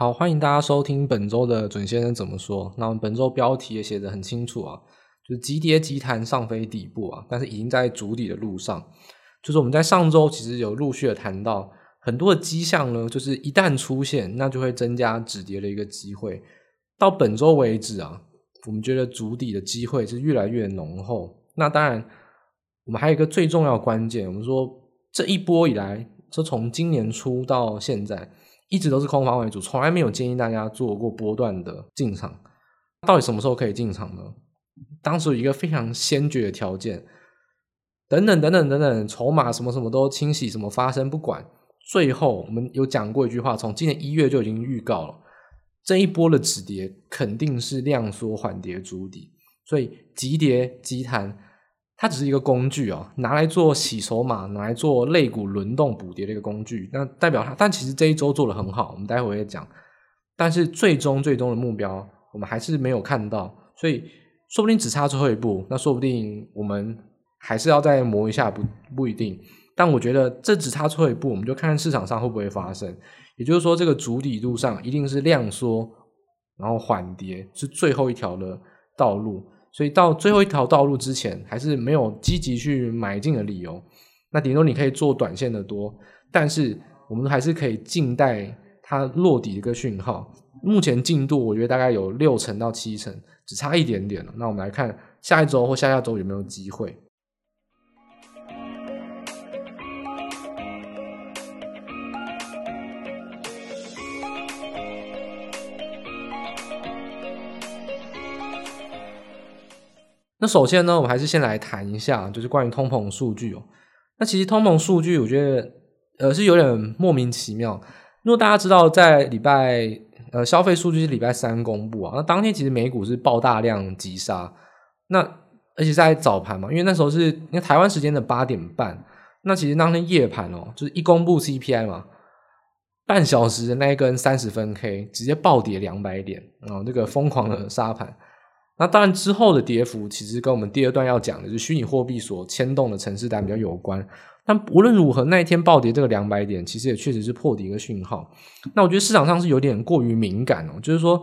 好，欢迎大家收听本周的准先生怎么说。那我们本周标题也写得很清楚啊，就是急跌急弹上飞底部啊，但是已经在筑底的路上。就是我们在上周其实有陆续的谈到很多的迹象呢，就是一旦出现，那就会增加止跌的一个机会。到本周为止啊，我们觉得筑底的机会是越来越浓厚。那当然，我们还有一个最重要关键，我们说这一波以来，就从今年初到现在。一直都是空方为主，从来没有建议大家做过波段的进场。到底什么时候可以进场呢？当时有一个非常先决的条件，等等等等等等，筹码什么什么都清洗，什么发生不管。最后我们有讲过一句话，从今年一月就已经预告了，这一波的止跌肯定是量缩缓跌筑底，所以急跌急弹。它只是一个工具哦，拿来做洗筹码，拿来做肋骨轮动补跌的一个工具。那代表它，但其实这一周做得很好，我们待会会讲。但是最终最终的目标，我们还是没有看到，所以说不定只差最后一步。那说不定我们还是要再磨一下，不不一定。但我觉得这只差最后一步，我们就看看市场上会不会发生。也就是说，这个主底路上一定是量缩，然后缓跌是最后一条的道路。所以到最后一条道路之前，还是没有积极去买进的理由。那顶多你可以做短线的多，但是我们还是可以静待它落底的一个讯号。目前进度我觉得大概有六成到七成，只差一点点了。那我们来看下一周或下下周有没有机会。首先呢，我们还是先来谈一下，就是关于通膨数据哦。那其实通膨数据，我觉得呃是有点莫名其妙。如果大家知道，在礼拜呃消费数据是礼拜三公布啊，那当天其实美股是爆大量急杀。那而且在早盘嘛，因为那时候是因为台湾时间的八点半。那其实当天夜盘哦，就是一公布 CPI 嘛，半小时的那一根三十分 K 直接暴跌两百点啊，这个疯狂的杀盘。那当然，之后的跌幅其实跟我们第二段要讲的，就是虚拟货币所牵动的城市单比较有关。但无论如何，那一天暴跌这个两百点，其实也确实是破底一个讯号。那我觉得市场上是有点过于敏感哦，就是说，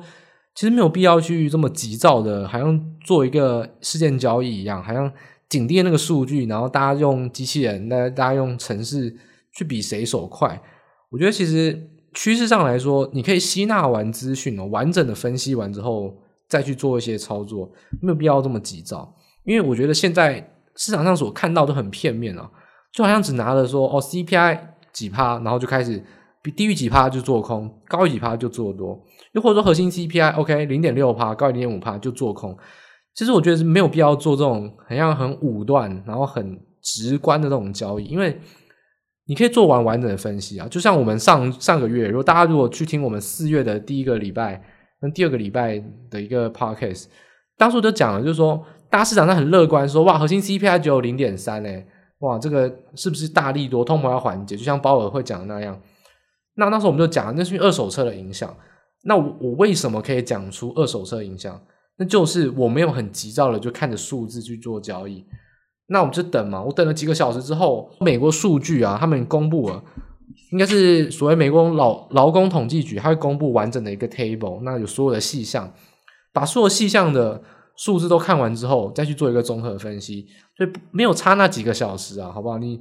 其实没有必要去这么急躁的，好像做一个事件交易一样，好像紧盯那个数据，然后大家用机器人，大家用城市去比谁手快。我觉得其实趋势上来说，你可以吸纳完资讯哦，完整的分析完之后。再去做一些操作，没有必要这么急躁，因为我觉得现在市场上所看到都很片面啊，就好像只拿了说哦 CPI 几趴，然后就开始比低于几趴就做空，高于几趴就做多，又或者说核心 CPI OK 零点六趴，高于零点五趴就做空。其实我觉得是没有必要做这种很像很武断，然后很直观的这种交易，因为你可以做完完整的分析啊。就像我们上上个月，如果大家如果去听我们四月的第一个礼拜。那第二个礼拜的一个 podcast，当初就讲了，就是说，大市场上很乐观，说哇，核心 CPI 只有零点三诶，哇，这个是不是大利多，通膨要缓解？就像鲍尔会讲的那样。那那时候我们就讲，那是因为二手车的影响。那我，我为什么可以讲出二手车影响？那就是我没有很急躁的就看着数字去做交易。那我们就等嘛，我等了几个小时之后，美国数据啊，他们公布了。应该是所谓美国劳劳工统计局，它会公布完整的一个 table，那有所有的细项，把所有细项的数字都看完之后，再去做一个综合分析，所以没有差那几个小时啊，好不好？你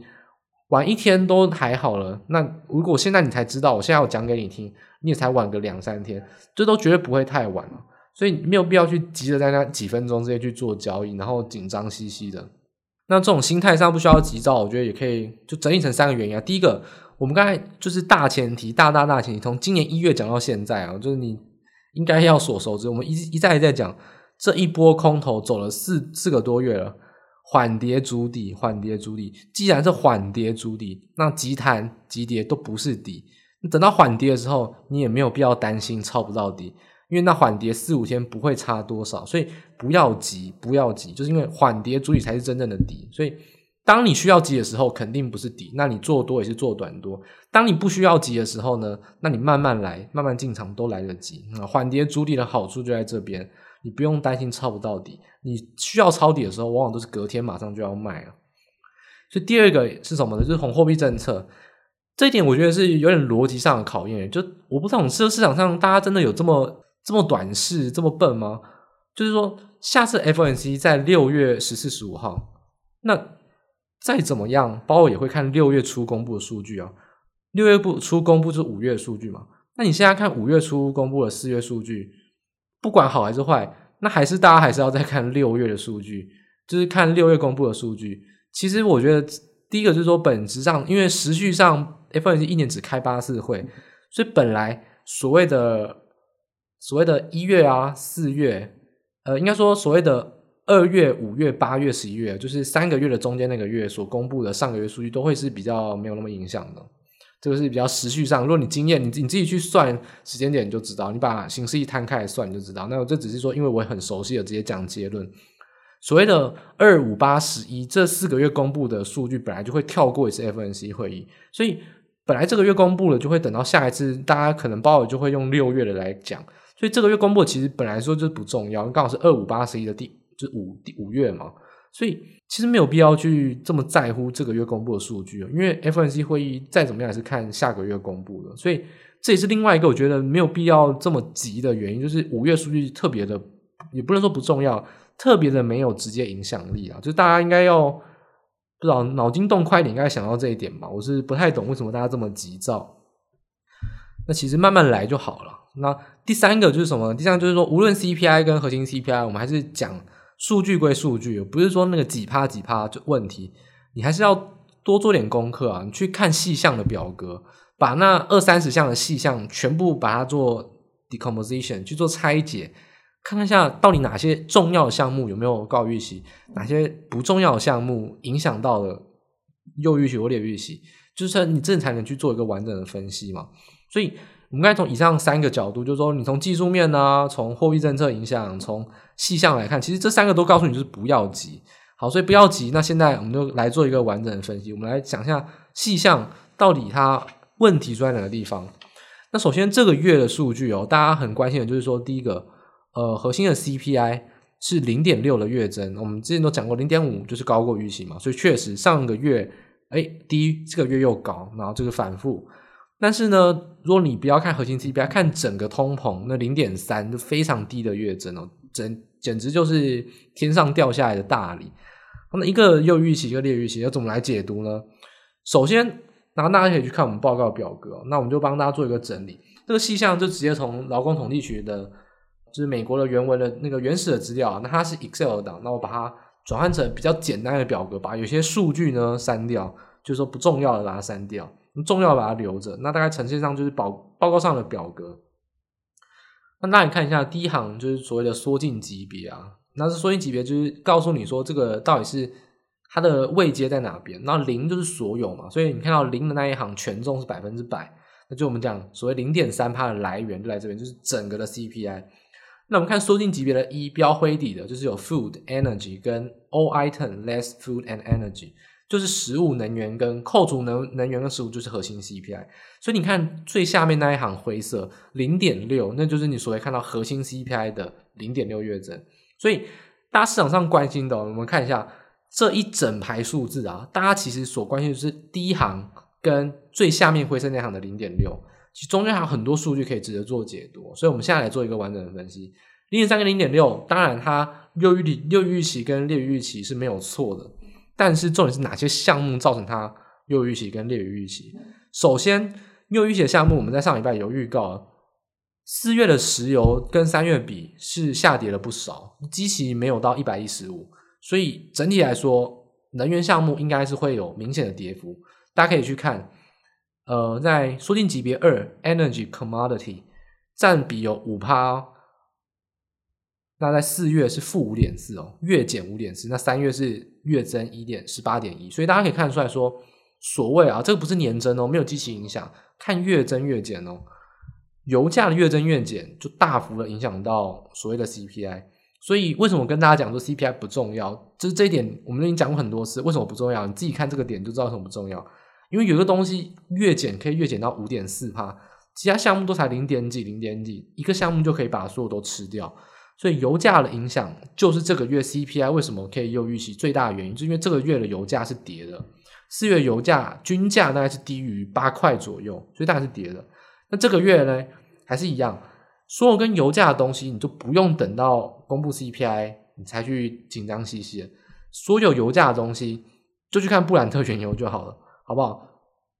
晚一天都还好了，那如果现在你才知道，我现在要讲给你听，你也才晚个两三天，这都绝对不会太晚了，所以没有必要去急着在那几分钟之内去做交易，然后紧张兮兮的。那这种心态上不需要急躁，我觉得也可以就整理成三个原因啊，第一个。我们刚才就是大前提，大大大前提，从今年一月讲到现在啊，就是你应该要所熟知。我们一一再一再讲，这一波空头走了四四个多月了，缓跌筑底，缓跌筑底。既然是缓跌筑底，那急弹急跌都不是底。等到缓跌的时候，你也没有必要担心抄不到底，因为那缓跌四五天不会差多少，所以不要急，不要急，就是因为缓跌筑底才是真正的底，所以。当你需要急的时候，肯定不是底，那你做多也是做短多。当你不需要急的时候呢，那你慢慢来，慢慢进场都来得及。那缓跌筑底的好处就在这边，你不用担心抄不到底。你需要抄底的时候，往往都是隔天马上就要卖了。所以第二个是什么呢？就是红货币政策。这一点我觉得是有点逻辑上的考验。就我不知道，我们市场上大家真的有这么这么短视、这么笨吗？就是说，下次 FOMC 在六月十四、十五号，那再怎么样，包尔也会看六月初公布的数据啊。六月不初公布就是五月数据嘛。那你现在看五月初公布的四月数据，不管好还是坏，那还是大家还是要再看六月的数据，就是看六月公布的数据。其实我觉得第一个就是说，本质上，因为时序上。FOMC 一年只开八次会，所以本来所谓的所谓的一月啊、四月，呃，应该说所谓的二月、五月、八月、十一月，就是三个月的中间那个月所公布的上个月数据，都会是比较没有那么影响的。这个是比较时序上，如果你经验，你你自己去算时间点，你就知道。你把形势一摊开来算，你就知道。那我这只是说，因为我很熟悉的，直接讲结论。所谓的二、五、八、十一这四个月公布的数据，本来就会跳过一次 F N C 会议，所以。本来这个月公布了，就会等到下一次，大家可能包尔就会用六月的来讲，所以这个月公布其实本来说就不重要，刚好是二五八十一的第就五五月嘛，所以其实没有必要去这么在乎这个月公布的数据，因为 FOMC 会议再怎么样也是看下个月公布的，所以这也是另外一个我觉得没有必要这么急的原因，就是五月数据特别的，也不能说不重要，特别的没有直接影响力啊，就大家应该要。不知道脑筋动快一点，应该想到这一点吧。我是不太懂为什么大家这么急躁。那其实慢慢来就好了。那第三个就是什么？第三个就是说，无论 CPI 跟核心 CPI，我们还是讲数据归数据，不是说那个几趴几趴就问题。你还是要多做点功课啊，你去看细项的表格，把那二三十项的细项全部把它做 decomposition 去做拆解。看看一下到底哪些重要的项目有没有高预期，哪些不重要的项目影响到了又预期或劣预期，就是你这才能去做一个完整的分析嘛。所以我们刚才从以上三个角度，就是说你从技术面啊，从货币政策影响，从细项来看，其实这三个都告诉你就是不要急。好，所以不要急。那现在我们就来做一个完整的分析，我们来讲一下细项到底它问题出在哪个地方。那首先这个月的数据哦，大家很关心的就是说第一个。呃，核心的 CPI 是零点六的月增，我们之前都讲过，零点五就是高过预期嘛，所以确实上个月哎低，这个月又高，然后这个反复。但是呢，如果你不要看核心 CPI，看整个通膨，那零点三就非常低的月增哦，整简直就是天上掉下来的大礼。那一个又预期，一个劣预期，要怎么来解读呢？首先，然后大家可以去看我们报告表格，那我们就帮大家做一个整理，这个细项就直接从劳工统计局的。就是美国的原文的那个原始的资料啊，那它是 Excel 档，那我把它转换成比较简单的表格，把有些数据呢删掉，就是说不重要的把它删掉，重要把它留着。那大概呈现上就是报报告上的表格。那大家看一下第一行就是所谓的缩进级别啊，那是缩进级别就是告诉你说这个到底是它的位阶在哪边。那零就是所有嘛，所以你看到零的那一行权重是百分之百，那就我们讲所谓零点三趴的来源就来这边，就是整个的 CPI。那我们看缩进级别的一标灰底的，就是有 food energy 跟 all item less food and energy，就是食物、能源跟扣除能能源跟食物就是核心 CPI。所以你看最下面那一行灰色零点六，那就是你所谓看到核心 CPI 的零点六月增。所以大家市场上关心的，我们看一下这一整排数字啊，大家其实所关心的是第一行跟最下面灰色那行的零点六。其中间还有很多数据可以值得做解读，所以我们现在来做一个完整的分析。零点三跟零点六，当然它优于预优于预期跟劣于预期是没有错的，但是重点是哪些项目造成它优于预期跟劣于预期？首先，优于预期的项目我们在上礼拜有预告，四月的石油跟三月比是下跌了不少，基期没有到一百一十五，所以整体来说，能源项目应该是会有明显的跌幅，大家可以去看。呃，在缩进级别二，Energy Commodity 占比有五趴，那在四月是负五点四哦，月减五点四，那三月是月增一点十八点一，所以大家可以看得出来说，所谓啊，这个不是年增哦，没有基期影响，看月增月减哦，油价的月增月减就大幅的影响到所谓的 CPI，所以为什么跟大家讲说 CPI 不重要？就是这一点我们已经讲过很多次，为什么不重要？你自己看这个点就知道什么不重要。因为有个东西月减可以月减到五点四帕，其他项目都才零点几、零点几，一个项目就可以把所有都吃掉。所以油价的影响就是这个月 CPI 为什么可以又预期最大的原因，就是因为这个月的油价是跌的四月油价均价大概是低于八块左右，所以大概是跌的。那这个月呢，还是一样，所有跟油价的东西，你就不用等到公布 CPI 你才去紧张兮兮。所有油价的东西，就去看布兰特原油就好了，好不好？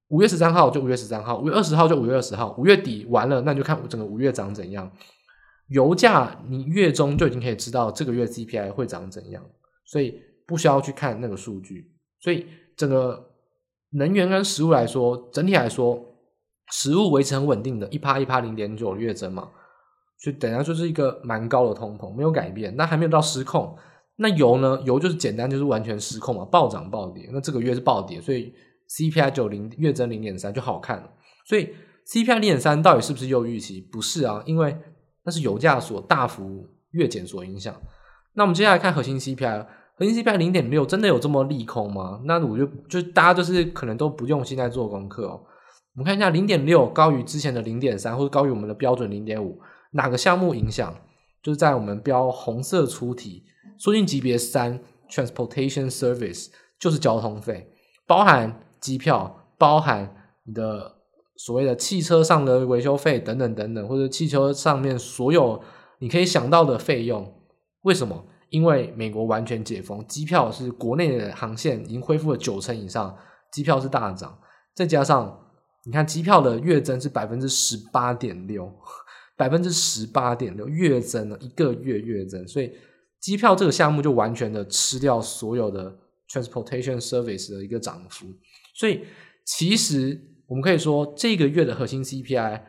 五月十三号就五月十三号，五月二十号就五月二十号，五月底完了，那你就看整个五月涨怎样。油价你月中就已经可以知道这个月 CPI 会涨怎样，所以不需要去看那个数据。所以整个能源跟食物来说，整体来说，食物维持很稳定的，一趴一趴零点九月增嘛，所以等下就是一个蛮高的通膨，没有改变，那还没有到失控。那油呢？油就是简单就是完全失控嘛，暴涨暴跌。那这个月是暴跌，所以 CPI 九零月增零点三就好看了。所以 CPI 零点三到底是不是又预期？不是啊，因为那是油价所大幅月减所影响。那我们接下来看核心 CPI，核心 CPI 零点六真的有这么利空吗？那我就就大家就是可能都不用现在做功课哦。我们看一下零点六高于之前的零点三，或者高于我们的标准零点五，哪个项目影响？就是在我们标红色粗体缩进级别三 Transportation Service 就是交通费，包含机票，包含你的。所谓的汽车上的维修费等等等等，或者汽车上面所有你可以想到的费用，为什么？因为美国完全解封，机票是国内的航线已经恢复了九成以上，机票是大涨，再加上你看机票的月增是百分之十八点六，百分之十八点六月增了一个月月增，所以机票这个项目就完全的吃掉所有的 transportation service 的一个涨幅，所以其实。我们可以说，这个月的核心 CPI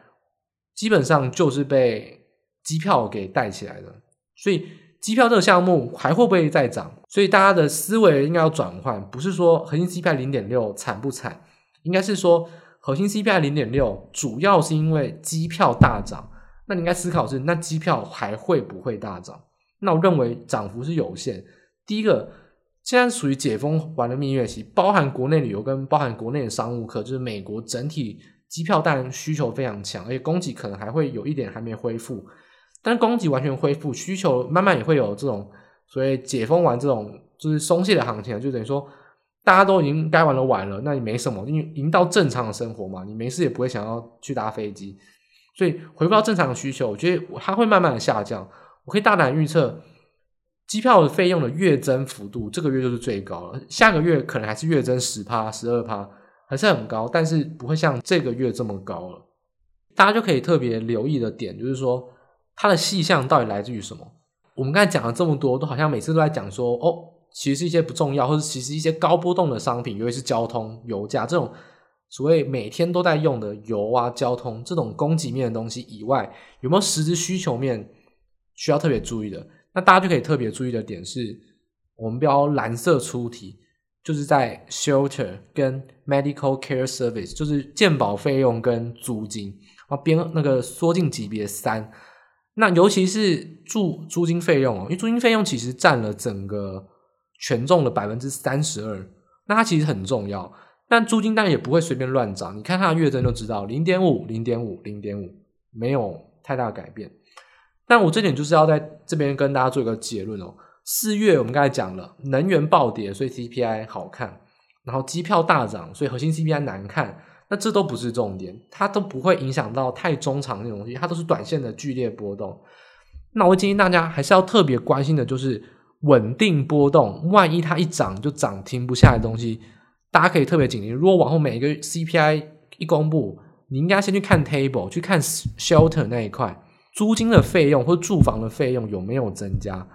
基本上就是被机票给带起来的，所以机票这个项目还会不会再涨？所以大家的思维应该要转换，不是说核心 CPI 零点六惨不惨，应该是说核心 CPI 零点六主要是因为机票大涨。那你应该思考是，那机票还会不会大涨？那我认为涨幅是有限。第一个。现在属于解封完的蜜月期，包含国内旅游跟包含国内的商务客，就是美国整体机票但需求非常强，而且供给可能还会有一点还没恢复。但供给完全恢复，需求慢慢也会有这种所谓解封完这种就是松懈的行情，就等于说大家都已经该玩的玩了，那你没什么，因为已经到正常的生活嘛，你没事也不会想要去搭飞机，所以回归到正常的需求，我觉得它会慢慢的下降。我可以大胆预测。机票的费用的月增幅度，这个月就是最高了。下个月可能还是月增十趴、十二趴，还是很高，但是不会像这个月这么高了。大家就可以特别留意的点，就是说它的细项到底来自于什么？我们刚才讲了这么多，都好像每次都在讲说，哦，其实是一些不重要，或者其实一些高波动的商品，尤其是交通、油价这种所谓每天都在用的油啊、交通这种供给面的东西以外，有没有实质需求面需要特别注意的？那大家就可以特别注意的点是，我们标蓝色出题，就是在 shelter 跟 medical care service，就是健保费用跟租金啊，边那个缩进级别三。那尤其是住租金费用哦，因为租金费用其实占了整个权重的百分之三十二，那它其实很重要。但租金当然也不会随便乱涨，你看它的月增就知道，零点五、零点五、零点五，没有太大改变。但我这点就是要在这边跟大家做一个结论哦。四月我们刚才讲了，能源暴跌，所以 CPI 好看，然后机票大涨，所以核心 CPI 难看。那这都不是重点，它都不会影响到太中长那种东西，它都是短线的剧烈波动。那我建议大家还是要特别关心的就是稳定波动，万一它一涨就涨停不下来的东西，大家可以特别警惕。如果往后每一个 CPI 一公布，你应该先去看 table，去看 shelter 那一块。租金的费用或住房的费用有没有增加？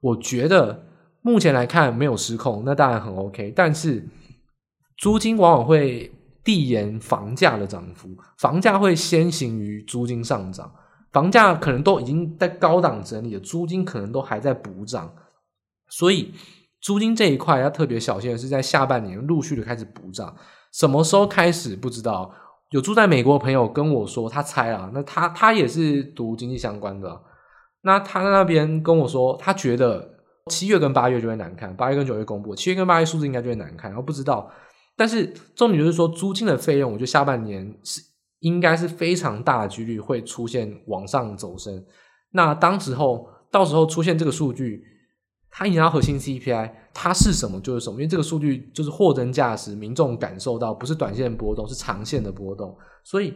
我觉得目前来看没有失控，那当然很 OK。但是租金往往会递延房价的涨幅，房价会先行于租金上涨。房价可能都已经在高档整理了，租金可能都还在补涨。所以租金这一块要特别小心的是，在下半年陆续的开始补涨，什么时候开始不知道。有住在美国的朋友跟我说，他猜啊，那他他也是读经济相关的，那他在那边跟我说，他觉得七月跟八月就会难看，八月跟九月公布，七月跟八月数字应该就会难看，然后不知道。但是重点就是说，租金的费用，我觉得下半年是应该是非常大的几率会出现往上走升。那当时候到时候出现这个数据，它影响到核心 CPI，它是什么就是什么，因为这个数据就是货真价实，民众感受到不是短线波动，是长线的波动，所以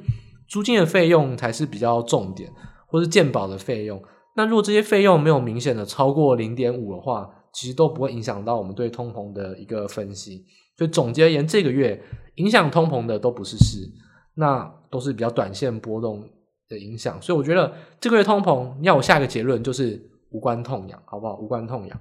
租金的费用才是比较重点，或是健保的费用。那如果这些费用没有明显的超过零点五的话，其实都不会影响到我们对通膨的一个分析。所以总结而言，这个月影响通膨的都不是事，那都是比较短线波动的影响。所以我觉得这个月通膨，要我下一个结论就是。无关痛痒，好不好？无关痛痒，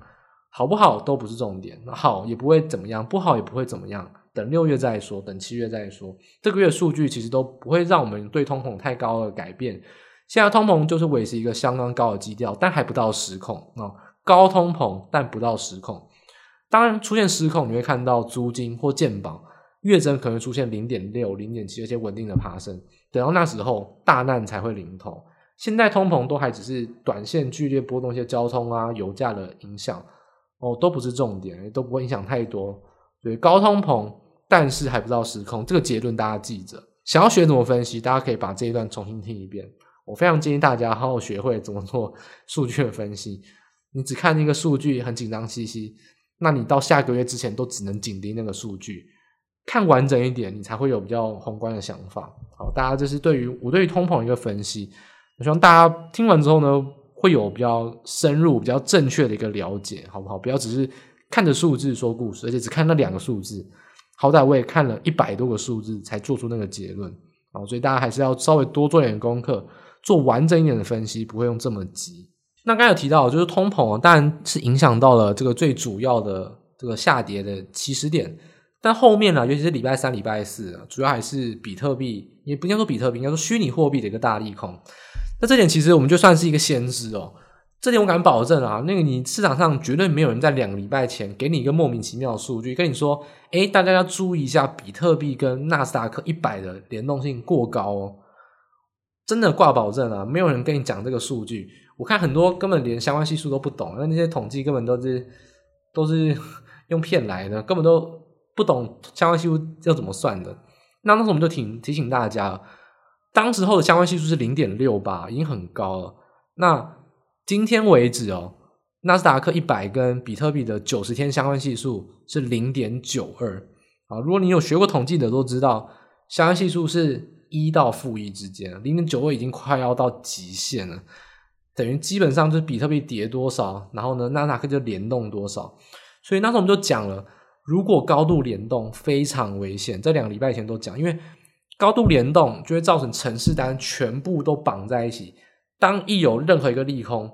好不好都不是重点。好也不会怎么样，不好也不会怎么样。等六月再说，等七月再说。这个月数据其实都不会让我们对通膨太高的改变。现在通膨就是维持一个相当高的基调，但还不到失控啊。高通膨但不到失控。当然出现失控，你会看到租金或健保月增可能出现零点六、零点七，而且稳定的爬升。等到那时候，大难才会临头。现在通膨都还只是短线剧烈波动，一些交通啊、油价的影响哦，都不是重点，都不会影响太多。对，高通膨，但是还不到失控，这个结论大家记着。想要学怎么分析，大家可以把这一段重新听一遍。我非常建议大家好好学会怎么做数据的分析。你只看那个数据很紧张兮兮，那你到下个月之前都只能紧盯那个数据，看完整一点，你才会有比较宏观的想法。好，大家这是对于我对于通膨一个分析。我希望大家听完之后呢，会有比较深入、比较正确的一个了解，好不好？不要只是看着数字说故事，而且只看那两个数字。好歹我也看了一百多个数字才做出那个结论，啊，所以大家还是要稍微多做点功课，做完整一点的分析，不会用这么急。那刚才有提到，就是通膨，当然是影响到了这个最主要的这个下跌的起始点。但后面呢，尤其是礼拜三、礼拜四，主要还是比特币，也不应该说比特币，应该说虚拟货币的一个大利空。那这点其实我们就算是一个先知哦，这点我敢保证啊，那个你市场上绝对没有人在两个礼拜前给你一个莫名其妙的数据，跟你说，诶，大家要注意一下，比特币跟纳斯达克一百的联动性过高哦，真的挂保证啊，没有人跟你讲这个数据。我看很多根本连相关系数都不懂，那那些统计根本都是都是用骗来的，根本都。不懂相关系数要怎么算的？那那时候我们就提提醒大家，当时候的相关系数是零点六八，已经很高了。那今天为止哦，纳斯达克一百跟比特币的九十天相关系数是零点九二啊。如果你有学过统计的都知道，相关系数是一到负一之间，零点九二已经快要到极限了，等于基本上就是比特币跌多少，然后呢，纳斯达克就联动多少。所以那时候我们就讲了。如果高度联动非常危险，这两个礼拜以前都讲，因为高度联动就会造成城市单全部都绑在一起。当一有任何一个利空，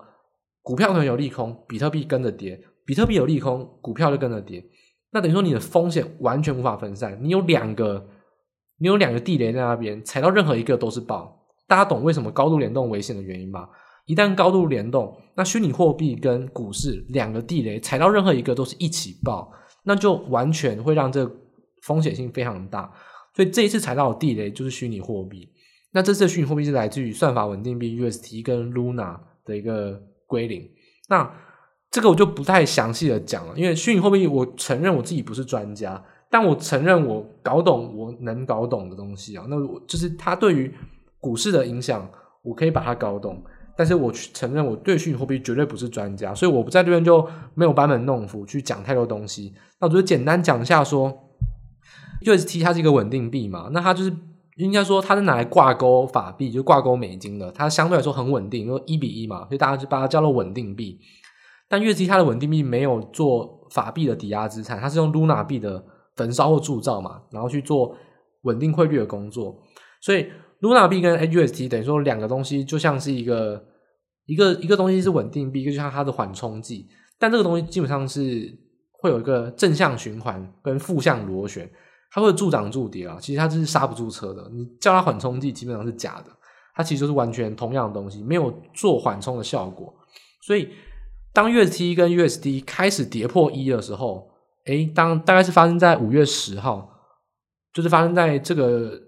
股票可能有利空，比特币跟着跌；比特币有利空，股票就跟着跌。那等于说你的风险完全无法分散。你有两个，你有两个地雷在那边，踩到任何一个都是爆。大家懂为什么高度联动危险的原因吗？一旦高度联动，那虚拟货币跟股市两个地雷踩到任何一个都是一起爆。那就完全会让这个风险性非常大，所以这一次踩到的地雷就是虚拟货币。那这次虚拟货币是来自于算法稳定币 UST 跟 Luna 的一个归零。那这个我就不太详细的讲了，因为虚拟货币我承认我自己不是专家，但我承认我搞懂我能搞懂的东西啊。那我就是它对于股市的影响，我可以把它搞懂。但是我承认，我对虚拟货币绝对不是专家，所以我不在这边就没有班门弄斧去讲太多东西。那我就简单讲一下说，UST 它是一个稳定币嘛，那它就是应该说它是拿来挂钩法币，就挂钩美金的，它相对来说很稳定，因为一比一嘛，所以大家就把它叫做稳定币。但 UST 它的稳定币没有做法币的抵押资产，它是用 Luna 币的焚烧或铸造嘛，然后去做稳定汇率的工作，所以。Luna 币跟 UST 等于说两个东西就像是一个一个一个东西是稳定币，就像它的缓冲剂，但这个东西基本上是会有一个正向循环跟负向螺旋，它会助涨助跌啊。其实它就是刹不住车的，你叫它缓冲剂基本上是假的，它其实就是完全同样的东西，没有做缓冲的效果。所以当 UST 跟 USD 开始跌破一的时候，诶，当大概是发生在五月十号，就是发生在这个。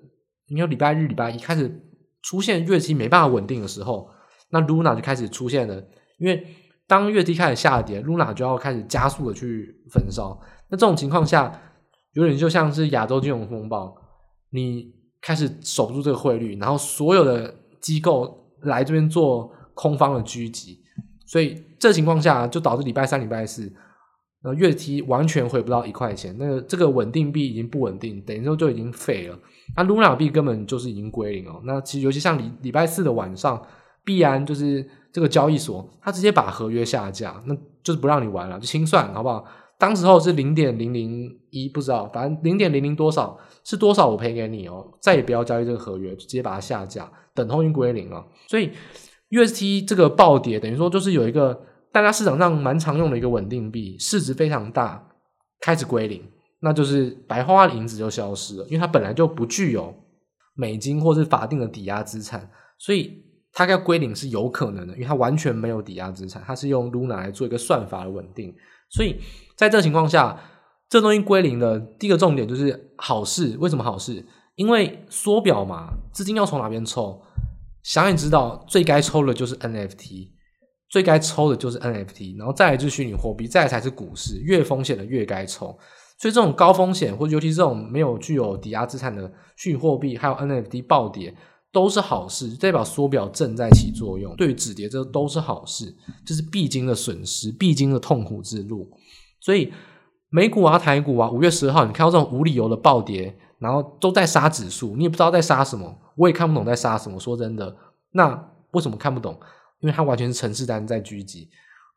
你有礼拜日、礼拜一开始出现月期没办法稳定的时候，那 Luna 就开始出现了。因为当月期开始下跌，Luna 就要开始加速的去焚烧。那这种情况下，有点就像是亚洲金融风暴，你开始守不住这个汇率，然后所有的机构来这边做空方的狙击，所以这情况下就导致礼拜三、礼拜四，呃，UST 完全回不到一块钱，那个这个稳定币已经不稳定，等于说就已经废了。那 Luna 币根本就是已经归零哦。那其实尤其像礼礼拜四的晚上，必然就是这个交易所，他直接把合约下架，那就是不让你玩了，就清算，好不好？当时候是零点零零一，不知道，反正零点零零多少是多少，我赔给你哦，再也不要交易这个合约，直接把它下架，等同于归零了。所以 UST 这个暴跌，等于说就是有一个大家市场上蛮常用的一个稳定币，市值非常大，开始归零，那就是白花花的银子就消失了，因为它本来就不具有美金或是法定的抵押资产，所以它要归零是有可能的，因为它完全没有抵押资产，它是用 Luna 来做一个算法的稳定。所以，在这个情况下，这东西归零的第一个重点就是好事。为什么好事？因为缩表嘛，资金要从哪边抽？想也知道，最该抽的就是 NFT，最该抽的就是 NFT，然后再来就是虚拟货币，再来才是股市。越风险的越该抽。所以，这种高风险或者尤其是这种没有具有抵押资产的虚拟货币，还有 NFT 暴跌，都是好事，代表缩表正在起作用。对于止跌，这都是好事，这是必经的损失，必经的痛苦之路。所以美股啊、台股啊，五月十二号，你看到这种无理由的暴跌，然后都在杀指数，你也不知道在杀什么，我也看不懂在杀什么。说真的，那为什么看不懂？因为它完全是程式单在狙击，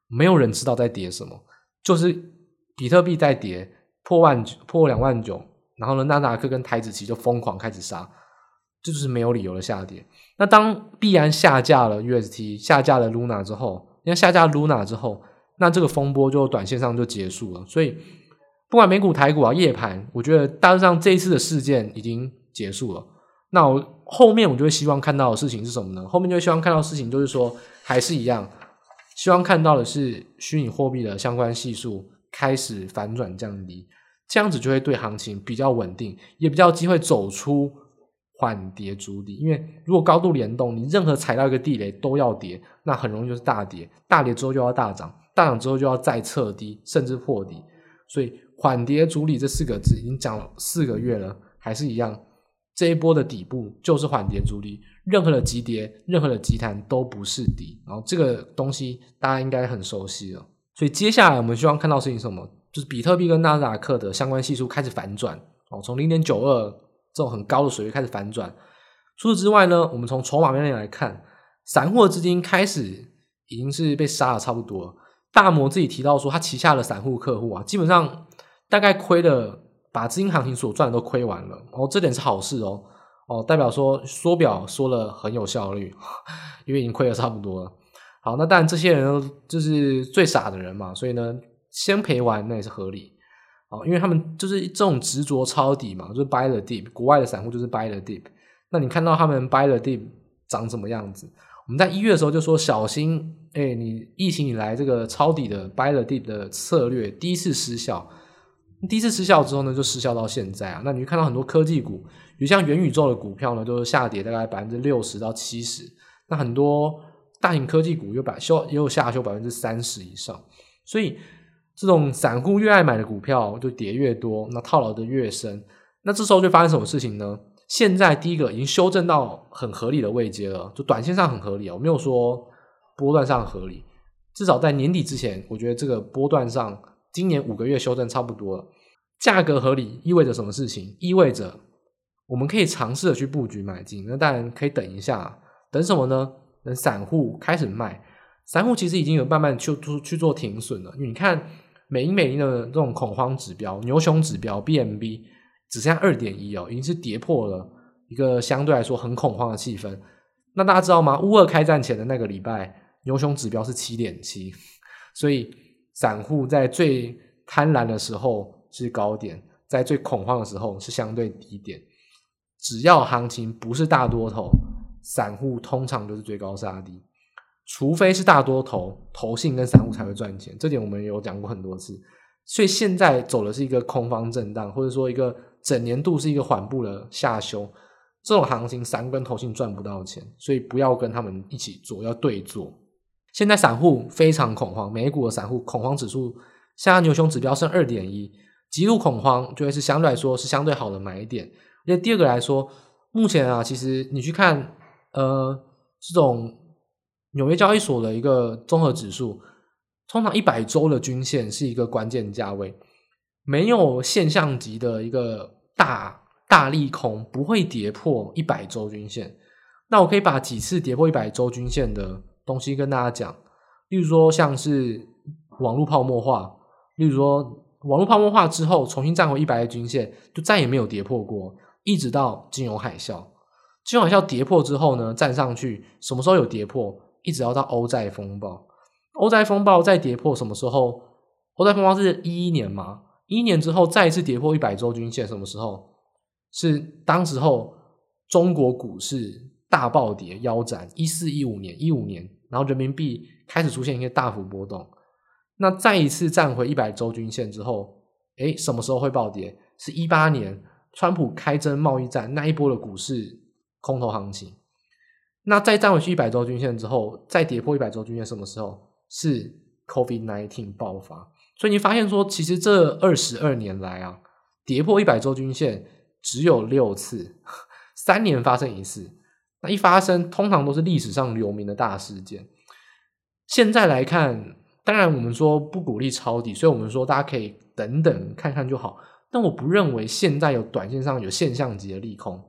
没有人知道在跌什么，就是比特币在跌，破万破两万九，然后呢，纳达克跟台指期就疯狂开始杀。这就是没有理由的下跌。那当币安下架了 UST，下架了 Luna 之后，因为下架 Luna 之后，那这个风波就短线上就结束了。所以不管美股、台股啊，夜盘，我觉得大致上这一次的事件已经结束了。那我后面我就会希望看到的事情是什么呢？后面就会希望看到事情就是说，还是一样，希望看到的是虚拟货币的相关系数开始反转降低，这样子就会对行情比较稳定，也比较机会走出。缓跌筑底，因为如果高度联动，你任何踩到一个地雷都要跌，那很容易就是大跌，大跌之后就要大涨，大涨之后就要再测低，甚至破底。所以缓跌筑底这四个字已经讲了四个月了，还是一样，这一波的底部就是缓跌筑底，任何的急跌，任何的急弹都不是底。然后这个东西大家应该很熟悉了。所以接下来我们希望看到事情什么？就是比特币跟纳斯达克的相关系数开始反转哦，从零点九二。这种很高的水位开始反转。除此之外呢，我们从筹码面来看，散户资金开始已经是被杀的差不多。大摩自己提到说，他旗下的散户客户啊，基本上大概亏的，把资金行情所赚的都亏完了。哦，这点是好事哦。哦，代表说缩表缩了很有效率，因为已经亏的差不多了。好，那当然这些人就是最傻的人嘛，所以呢，先赔完那也是合理。因为他们就是这种执着抄底嘛，就是 buy the dip，国外的散户就是 buy the dip。那你看到他们 buy the dip 长什么样子？我们在一月的时候就说小心，哎、你疫情以来这个抄底的 buy the dip 的策略第一次失效，第一次失效之后呢，就失效到现在啊。那你就看到很多科技股，比如像元宇宙的股票呢，就是下跌大概百分之六十到七十。那很多大型科技股又百修也有下修百分之三十以上，所以。这种散户越爱买的股票就跌越多，那套牢的越深。那这时候就发生什么事情呢？现在第一个已经修正到很合理的位阶了，就短线上很合理啊，我没有说波段上合理。至少在年底之前，我觉得这个波段上今年五个月修正差不多了。价格合理意味着什么事情？意味着我们可以尝试的去布局买进。那当然可以等一下，等什么呢？等散户开始卖。散户其实已经有慢慢去去做停损了，你看。美银美银的这种恐慌指标、牛熊指标 BMB 只剩下二点一哦，已经是跌破了一个相对来说很恐慌的气氛。那大家知道吗？乌俄开战前的那个礼拜，牛熊指标是七点七，所以散户在最贪婪的时候是高点，在最恐慌的时候是相对低点。只要行情不是大多头，散户通常都是追高杀低。除非是大多头、投信跟散户才会赚钱，这点我们有讲过很多次。所以现在走的是一个空方震荡，或者说一个整年度是一个缓步的下修，这种行情散户跟投信赚不到钱，所以不要跟他们一起做，要对做。现在散户非常恐慌，美股的散户恐慌指数现在牛熊指标剩二点一，极度恐慌就会是相对来说是相对好的买点。而且第二个来说，目前啊，其实你去看呃这种。纽约交易所的一个综合指数，通常一百周的均线是一个关键价位，没有现象级的一个大大利空，不会跌破一百周均线。那我可以把几次跌破一百周均线的东西跟大家讲，例如说像是网络泡沫化，例如说网络泡沫化之后重新站回一百日均线，就再也没有跌破过，一直到金融海啸。金融海啸跌破之后呢，站上去，什么时候有跌破？一直要到欧债风暴，欧债风暴再跌破什么时候？欧债风暴是一一年嘛？一一年之后再一次跌破一百周均线，什么时候？是当时候中国股市大暴跌腰斩，一四一五年，一五年，然后人民币开始出现一些大幅波动。那再一次站回一百周均线之后，诶，什么时候会暴跌？是一八年，川普开征贸易战那一波的股市空头行情。那再站回去一百周均线之后，再跌破一百周均线，什么时候？是 COVID-19 爆发。所以你发现说，其实这二十二年来啊，跌破一百周均线只有六次，三年发生一次。那一发生，通常都是历史上留名的大事件。现在来看，当然我们说不鼓励抄底，所以我们说大家可以等等看看就好。但我不认为现在有短线上有现象级的利空。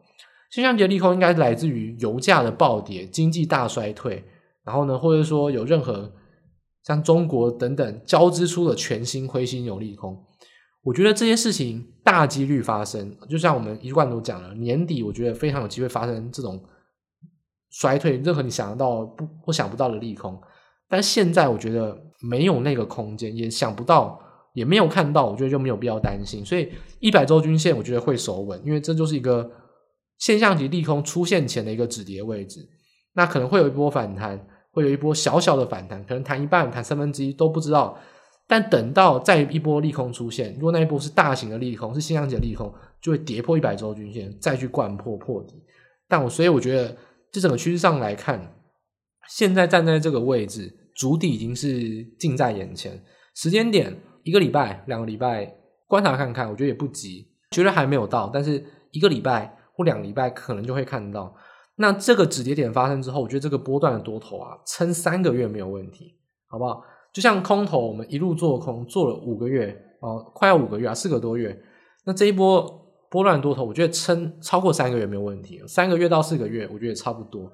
现象级的利空应该来自于油价的暴跌、经济大衰退，然后呢，或者说有任何像中国等等交织出了全新灰犀牛利空。我觉得这些事情大几率发生，就像我们一贯都讲了，年底我觉得非常有机会发生这种衰退，任何你想得到不或想不到的利空。但现在我觉得没有那个空间，也想不到，也没有看到，我觉得就没有必要担心。所以一百周均线我觉得会守稳，因为这就是一个。现象级利空出现前的一个止跌位置，那可能会有一波反弹，会有一波小小的反弹，可能弹一半、弹三分之一都不知道。但等到再一波利空出现，如果那一波是大型的利空，是现象级的利空，就会跌破一百周均线，再去灌破破底。但我所以我觉得，这整个趋势上来看，现在站在这个位置，主底已经是近在眼前。时间点一个礼拜、两个礼拜观察看看，我觉得也不急，觉得还没有到，但是一个礼拜。或两礼拜可能就会看到，那这个止跌点发生之后，我觉得这个波段的多头啊，撑三个月没有问题，好不好？就像空头，我们一路做空做了五个月哦，快要五个月啊，四个多月。那这一波波段多头，我觉得撑超过三个月没有问题，三个月到四个月，我觉得差不多。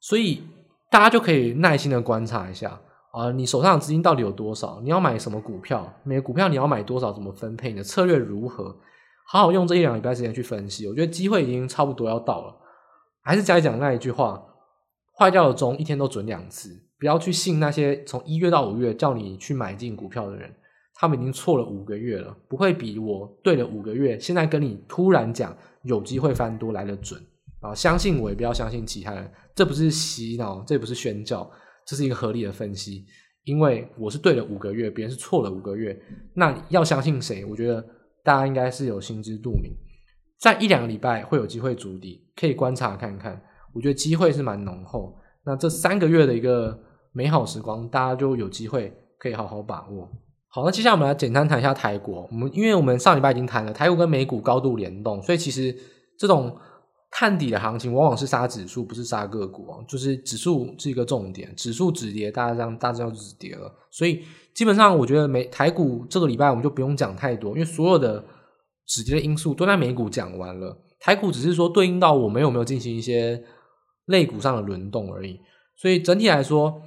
所以大家就可以耐心的观察一下啊，你手上的资金到底有多少？你要买什么股票？每个股票你要买多少？怎么分配？你的策略如何？好好用这一两礼拜时间去分析，我觉得机会已经差不多要到了。还是再讲那一句话：坏掉的钟一天都准两次，不要去信那些从一月到五月叫你去买进股票的人，他们已经错了五个月了，不会比我对了五个月，现在跟你突然讲有机会翻多来得准啊！相信我，也不要相信其他人，这不是洗脑，这不是宣教，这是一个合理的分析。因为我是对了五个月，别人是错了五个月，那要相信谁？我觉得。大家应该是有心知肚明，在一两个礼拜会有机会筑底，可以观察看看。我觉得机会是蛮浓厚。那这三个月的一个美好时光，大家就有机会可以好好把握。好，那接下来我们来简单谈一下台股。我们因为我们上礼拜已经谈了台股跟美股高度联动，所以其实这种探底的行情往往是杀指数，不是杀个股哦。就是指数是一个重点，指数止跌，大家这样大致上就止跌了。所以。基本上，我觉得美台股这个礼拜我们就不用讲太多，因为所有的止跌的因素都在美股讲完了。台股只是说对应到我们有没有进行一些类股上的轮动而已。所以整体来说，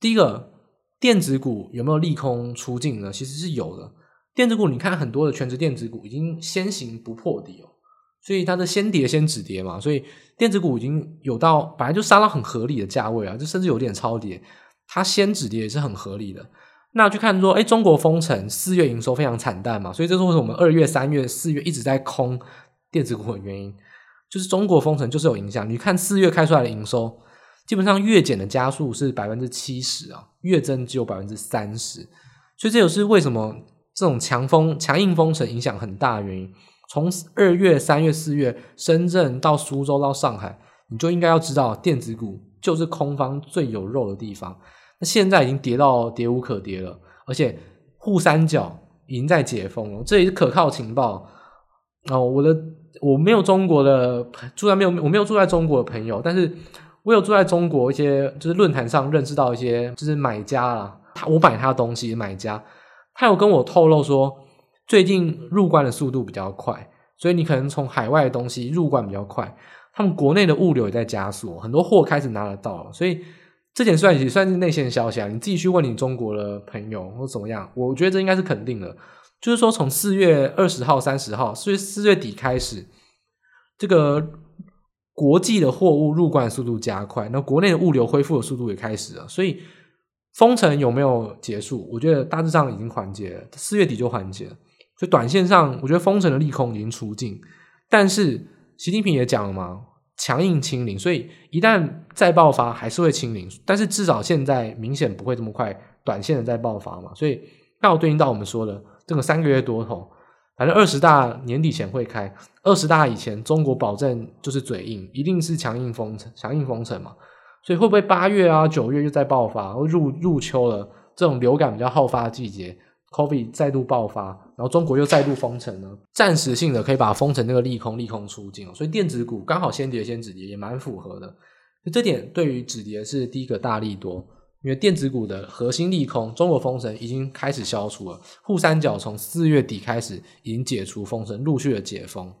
第一个电子股有没有利空出尽呢？其实是有的。电子股你看很多的全职电子股已经先行不破底哦，所以它的先跌先止跌嘛，所以电子股已经有到本来就杀到很合理的价位啊，就甚至有点超跌，它先止跌也是很合理的。那去看说，哎，中国封城，四月营收非常惨淡嘛，所以这是为什么我们二月、三月、四月一直在空电子股的原因，就是中国封城就是有影响。你看四月开出来的营收，基本上月减的加速是百分之七十啊，月增只有百分之三十，所以这也是为什么这种强封、强硬封城影响很大的原因。从二月、三月、四月，深圳到苏州到上海，你就应该要知道，电子股就是空方最有肉的地方。那现在已经跌到跌无可跌了，而且沪三角已经在解封了，这也是可靠情报哦。我的我没有中国的住在没有我没有住在中国的朋友，但是我有住在中国一些就是论坛上认识到一些就是买家啦，他我买他的东西买家，他有跟我透露说，最近入关的速度比较快，所以你可能从海外的东西入关比较快，他们国内的物流也在加速，很多货开始拿得到了，所以这点算也算是内线消息啊，你自己去问你中国的朋友或怎么样，我觉得这应该是肯定的，就是说从四月二十号、三十号，四月四月底开始，这个。国际的货物入关速度加快，那国内的物流恢复的速度也开始了。所以封城有没有结束？我觉得大致上已经缓解了，四月底就缓解了。所以短线上，我觉得封城的利空已经出尽。但是习近平也讲了嘛，强硬清零，所以一旦再爆发，还是会清零。但是至少现在明显不会这么快，短线的再爆发嘛。所以刚好对应到我们说的这个三个月多头。反正二十大年底前会开，二十大以前，中国保证就是嘴硬，一定是强硬封城，强硬封城嘛。所以会不会八月啊、九月又再爆发？入入秋了，这种流感比较好发的季节，COVID 再度爆发，然后中国又再度封城呢？暂时性的可以把封城那个利空利空出尽，所以电子股刚好先跌先止跌，也蛮符合的。这点对于止跌是第一个大利多。因为电子股的核心利空，中国封城已经开始消除了，沪三角从四月底开始已经解除封城，陆续的解封。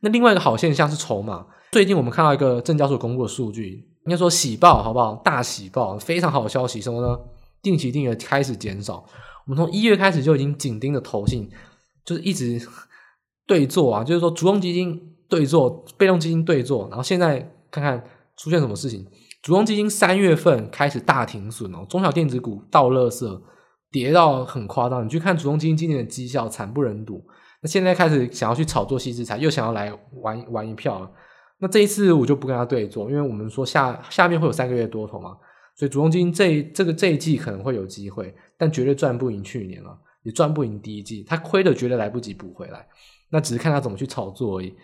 那另外一个好现象是筹码，最近我们看到一个证交所公布的数据，应该说喜报好不好？大喜报，非常好的消息，什么呢？定期定额开始减少。我们从一月开始就已经紧盯着投信，就是一直对做啊，就是说主动基金对做，被动基金对做，然后现在看看出现什么事情。主动基金三月份开始大停损哦，中小电子股倒垃圾，跌到很夸张。你去看主动基金今年的绩效，惨不忍睹。那现在开始想要去炒作细资产，又想要来玩玩一票了。那这一次我就不跟他对坐，因为我们说下下面会有三个月多头嘛，所以主动基金这这个这一季可能会有机会，但绝对赚不赢去年了，也赚不赢第一季，他亏的绝对来不及补回来。那只是看他怎么去炒作而已。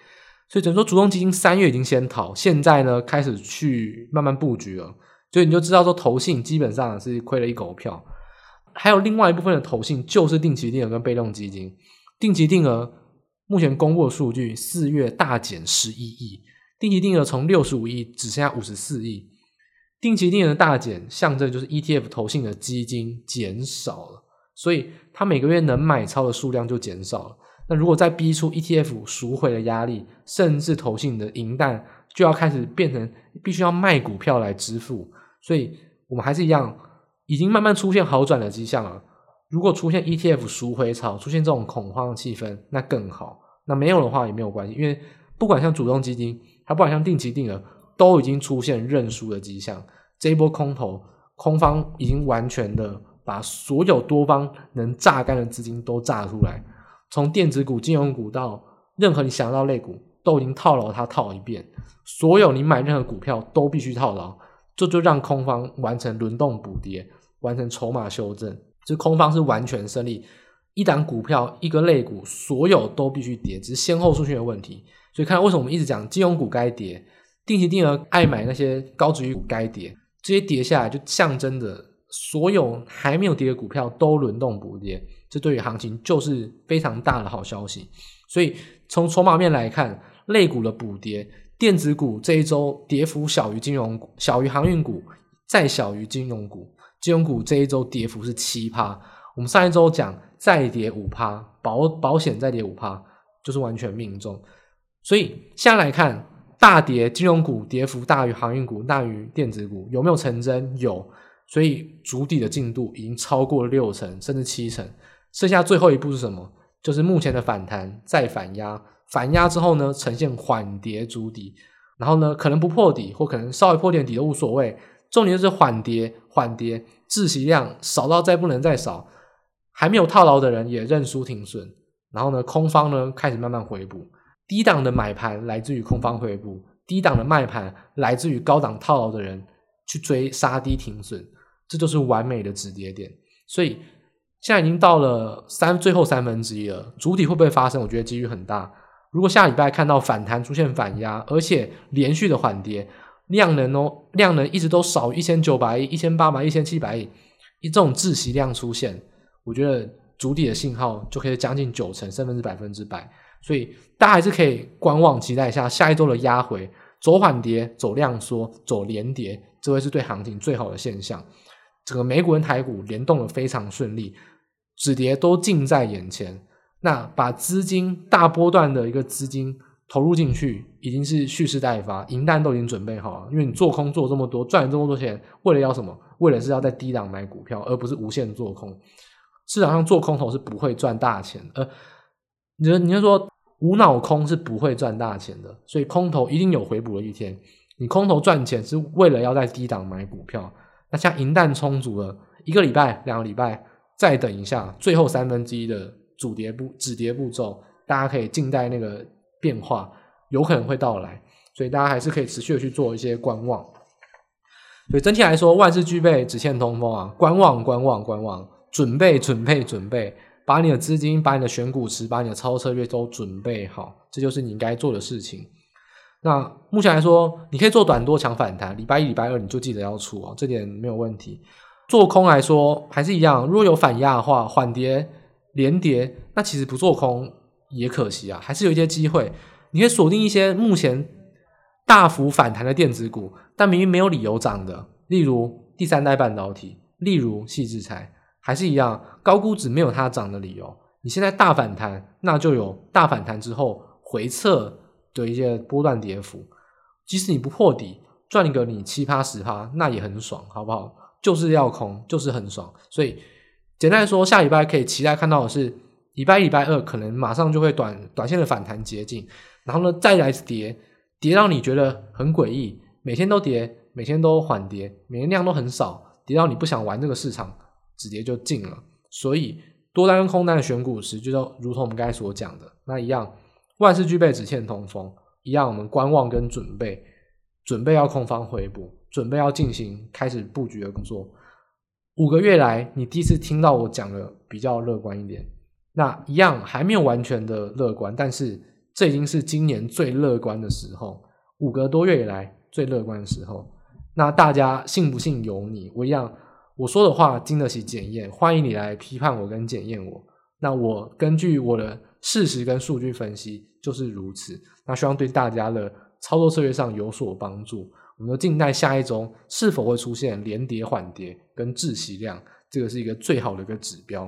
所以，等于说，主动基金三月已经先逃，现在呢开始去慢慢布局了。所以你就知道说，投信基本上是亏了一狗票。还有另外一部分的投信，就是定期定额跟被动基金。定期定额目前公布的数据，四月大减十一亿，定期定额从六十五亿只剩下五十四亿。定期定额的大减，象征就是 ETF 投信的基金减少了，所以它每个月能买超的数量就减少了。那如果再逼出 ETF 赎回的压力，甚至投信的银弹就要开始变成必须要卖股票来支付，所以我们还是一样，已经慢慢出现好转的迹象了。如果出现 ETF 赎回潮，出现这种恐慌的气氛，那更好。那没有的话也没有关系，因为不管像主动基金，还不管像定期定额，都已经出现认输的迹象。这一波空头，空方已经完全的把所有多方能榨干的资金都榨出来。从电子股、金融股到任何你想到类股，都已经套牢它套一遍。所有你买任何股票都必须套牢，这就，让空方完成轮动补跌，完成筹码修正。这空方是完全胜利，一档股票、一个类股，所有都必须跌，只是先后顺序的问题。所以看为什么我们一直讲金融股该跌，定期定额爱买那些高值股该跌，这些跌下来就象征着所有还没有跌的股票都轮动补跌。这对于行情就是非常大的好消息，所以从筹码面来看，类股的补跌，电子股这一周跌幅小于金融股，小于航运股，再小于金融股，金融股这一周跌幅是七趴。我们上一周讲再跌五趴，保保险再跌五趴，就是完全命中。所以现在来看，大跌金融股跌幅大于航运股，大于电子股，有没有成真？有，所以筑底的进度已经超过六成，甚至七成。剩下最后一步是什么？就是目前的反弹再反压，反压之后呢，呈现缓跌筑底，然后呢，可能不破底，或可能稍微破点底都无所谓。重点就是缓跌，缓跌，窒息量少到再不能再少，还没有套牢的人也认输停损，然后呢，空方呢开始慢慢回补，低档的买盘来自于空方回补，低档的卖盘来自于高档套牢的人去追杀低停损，这就是完美的止跌点，所以。现在已经到了三最后三分之一了，主体会不会发生？我觉得几率很大。如果下礼拜看到反弹出现反压，而且连续的缓跌，量能哦，量能一直都少一千九百亿、一千八百亿、一千七百亿，一这种窒息量出现，我觉得主体的信号就可以将近九成，甚至百分之百。所以大家还是可以观望期待一下下一周的压回，走缓跌、走量缩、走连跌，这会是对行情最好的现象。整个美股跟台股联动的非常顺利，止跌都近在眼前。那把资金大波段的一个资金投入进去，已经是蓄势待发，银弹都已经准备好了。因为你做空做这么多，赚了这么多钱，为了要什么？为了是要在低档买股票，而不是无限做空。市场上做空头是不会赚大钱，而你你就说无脑空是不会赚大钱的，所以空头一定有回补的一天。你空头赚钱是为了要在低档买股票。那像银弹充足了，一个礼拜、两个礼拜，再等一下，最后三分之一的主跌步、止跌步骤，大家可以静待那个变化，有可能会到来，所以大家还是可以持续的去做一些观望。所以整体来说，万事俱备，只欠东风啊！观望、观望、观望，准备、准备、准备，把你的资金、把你的选股池、把你的操作策略都准备好，这就是你应该做的事情。那目前来说，你可以做短多抢反弹，礼拜一、礼拜二你就记得要出哦，这点没有问题。做空来说还是一样，如果有反压的话，缓跌、连跌，那其实不做空也可惜啊，还是有一些机会。你可以锁定一些目前大幅反弹的电子股，但明明没有理由涨的，例如第三代半导体，例如矽智财，还是一样，高估值没有它涨的理由。你现在大反弹，那就有大反弹之后回撤。的一些波段跌幅，即使你不破底，赚一个你七趴十趴，那也很爽，好不好？就是要空，就是很爽。所以简单来说，下礼拜可以期待看到的是，礼拜一、礼拜二可能马上就会短短线的反弹接近，然后呢再来跌，跌到你觉得很诡异，每天都跌，每天都缓跌，每天量都很少，跌到你不想玩这个市场，直接就进了。所以多单跟空单的选股时，就如同我们刚才所讲的那一样。万事俱备，只欠东风。一样，我们观望跟准备，准备要空方回补，准备要进行开始布局的工作。五个月来，你第一次听到我讲的比较乐观一点。那一样还没有完全的乐观，但是这已经是今年最乐观的时候。五个多月以来最乐观的时候。那大家信不信由你。我一样，我说的话经得起检验，欢迎你来批判我跟检验我。那我根据我的。事实跟数据分析就是如此，那希望对大家的操作策略上有所帮助。我们就静待下一周是否会出现连跌缓跌跟窒息量，这个是一个最好的一个指标。